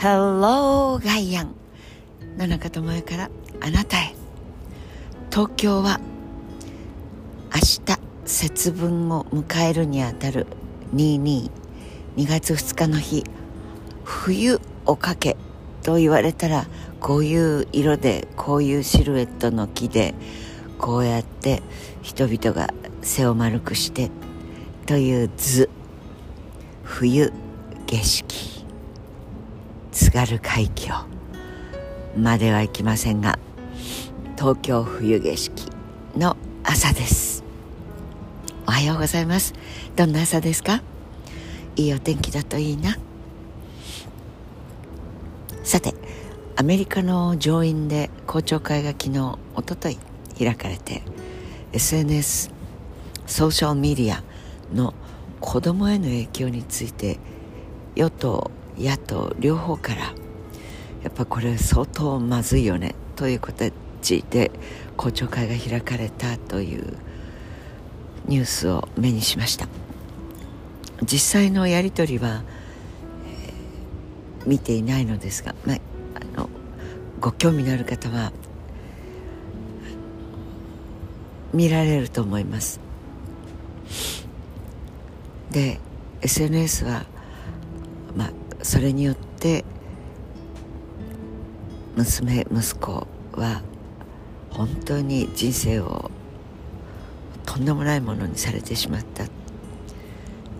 Hello ガイアン野中智恵からあなたへ。東京は明日節分を迎えるにあたる222月2日の日。冬をかけと言われたらこういう色でこういうシルエットの木でこうやって人々が背を丸くしてという図。冬景色。津軽海峡。まではいきませんが東京冬景色の朝です。おはようございます。どんな朝ですか？いいお天気だといいな。さてアメリカの上院で公聴会が昨日おととい開かれて SNS ソーシャルメディアの子供への影響について与党野党両方からやっぱこれ相当まずいよねという形で公聴会が開かれたというニュースを目にしました。実際のやり取りは、えー、見ていないのですが、まあ、あのご興味のある方は見られると思います。で SNS はそれによって娘息子は本当に人生をとんでもないものにされてしまった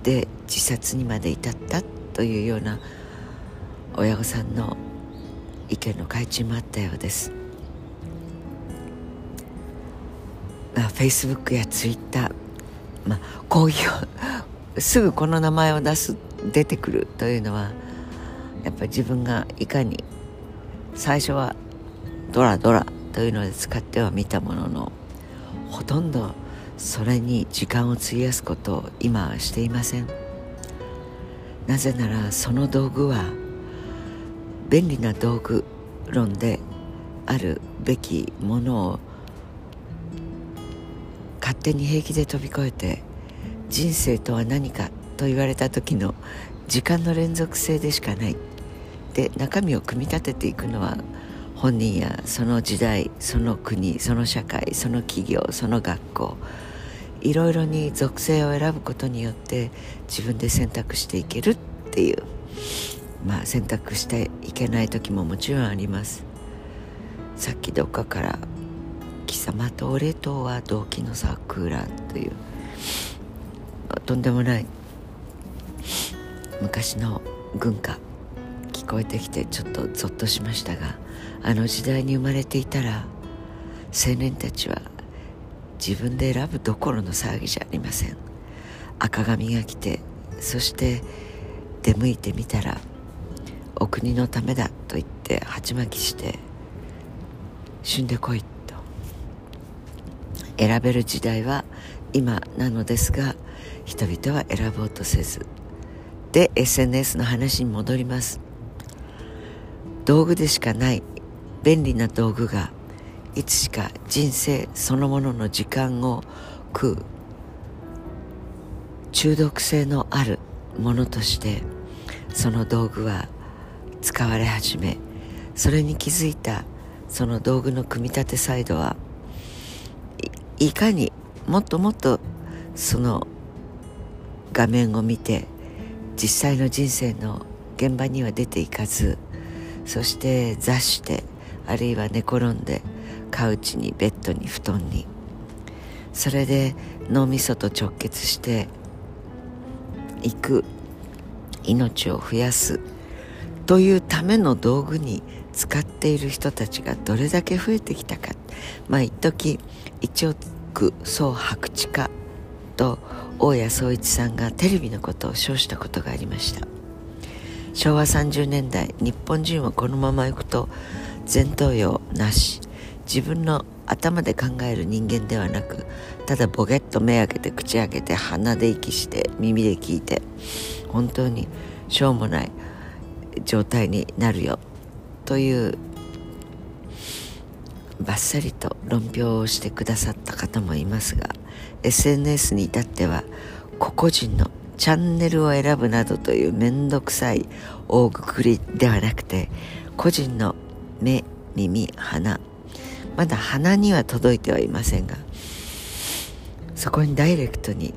で自殺にまで至ったというような親御さんの意見の開示もあったようです。あ、フェイスブックやツイッターまあこういうすぐこの名前を出す出てくるというのはやっぱり自分がいかに最初はドラドラというので使ってはみたもののほとんどそれに時間を費やすことを今はしていません。なぜならその道具は便利な道具論であるべきものを勝手に平気で飛び越えて人生とは何かと言われた時の時間の連続性でしかない。で中身を組み立てていくのは本人やその時代その国その社会その企業その学校いろいろに属性を選ぶことによって自分で選択していけるっていうまあ選択していけない時ももちろんあります。さっきどっかから「貴様と俺とは同期の桜」というとんでもない昔の軍歌。こえてきてちょっとゾッとしましたがあの時代に生まれていたら青年たちは自分で選ぶどころの騒ぎじゃありません。赤髪が来てそして出向いてみたらお国のためだと言って鉢巻きして死んでこいと。選べる時代は今なのですが人々は選ぼうとせず。で SNS の話に戻ります。道具でしかない便利な道具がいつしか人生そのものの時間を食う中毒性のあるものとしてその道具は使われ始めそれに気づいたその道具の組み立てサイドはいかにもっともっとその画面を見て実際の人生の現場には出ていかずそして座してあるいは寝転んでカウチにベッドに布団に。それで脳みそと直結していく。命を増やす。というための道具に使っている人たちがどれだけ増えてきたか。まあ一時一億総白地化と大谷宗一さんがテレビのことを称したことがありました。昭和30年代日本人はこのままいくと前頭葉なし。自分の頭で考える人間ではなくただボケッと目開けて口開けて鼻で息して耳で聞いて本当にしょうもない状態になるよ。というバッサリと論評をしてくださった方もいますが SNS に至っては個々人のチャンネルを選ぶなどという面倒くさい大くくりではなくて個人の目耳鼻。まだ鼻には届いてはいませんがそこにダイレクトに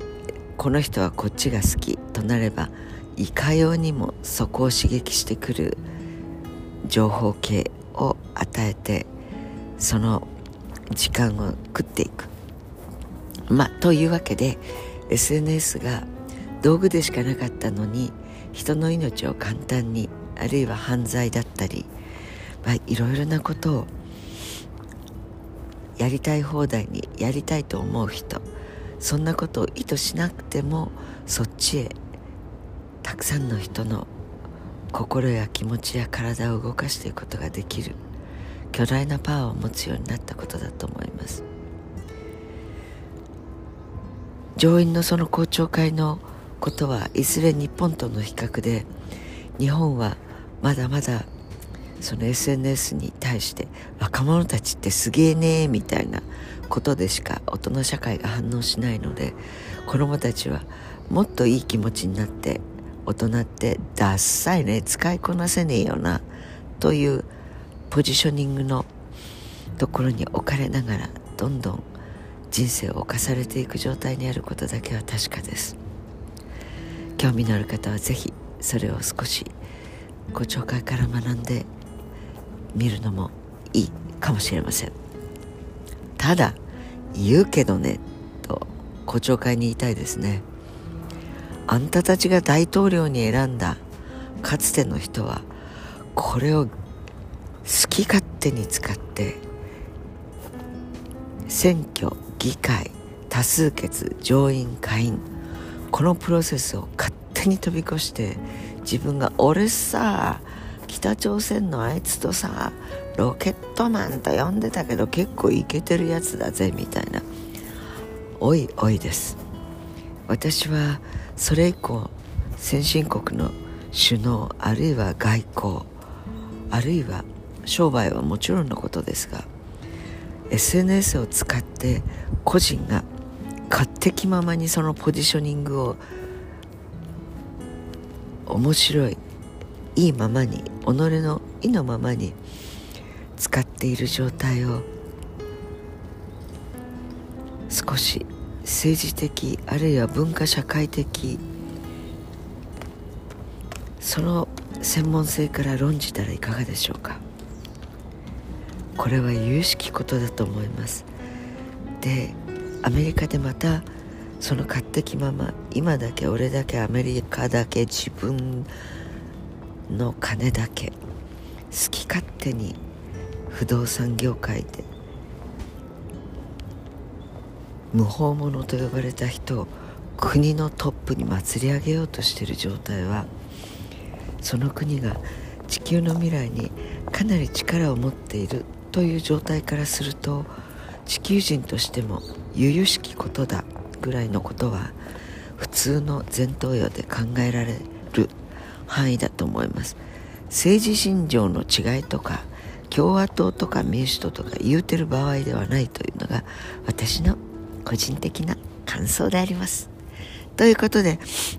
この人はこっちが好きとなればいかようにもそこを刺激してくる情報系を与えてその時間を食っていく。まあというわけで SNS が道具でしかなかったのに人の命を簡単にあるいは犯罪だったり、まあ、いろいろなことをやりたい放題にやりたいと思う人そんなことを意図しなくてもそっちへたくさんの人の心や気持ちや体を動かしていくことができる巨大なパワーを持つようになったことだと思います。上院のその公聴会のことはいずれ日本との比較で日本はまだまだその SNS に対して若者たちってすげえねみたいなことでしか大人社会が反応しないので子供たちはもっといい気持ちになって大人ってダッサいね使いこなせねえよなというポジショニングのところに置かれながらどんどん人生を侵されていく状態にあることだけは確かです。興味のある方は是非それを少しご聴会から学んで見るのもいいかもしれません。ただ言うけどねと公聴会に言いたいですね。あんたたちが大統領に選んだかつての人はこれを好き勝手に使って選挙議会多数決上院下院このプロセスを勝手に飛び越して自分が俺さ北朝鮮のあいつとさロケットマンと呼んでたけど結構イケてるやつだぜみたいな。おいおいです。私はそれ以降先進国の首脳あるいは外交あるいは商売はもちろんのことですが SNS を使って個人が勝手気ままにそのポジショニングを面白いいいままに己の意のままに使っている状態を少し政治的あるいは文化社会的その専門性から論じたらいかがでしょうか。これは有識ことだと思います。でアメリカでまたその勝手気まま今だけ俺だけアメリカだけ自分の金だけ。好き勝手に不動産業界で無法者と呼ばれた人を国のトップに祭り上げようとしている状態はその国が地球の未来にかなり力を持っているという状態からすると地球人としても由々しきことだぐらいのことは普通の前頭葉で考えられる範囲だと思います。政治信条の違いとか共和党とか民主党とか言うてる場合ではないというのが私の個人的な感想であります。ということで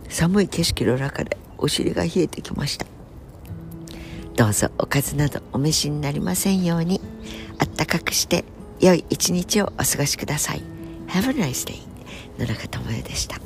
寒い景色の中でお尻が冷えてきました。どうぞおかずなどお召しになりませんようにあったかくして良い一日をお過ごしください。Have a nice day 野中智也でした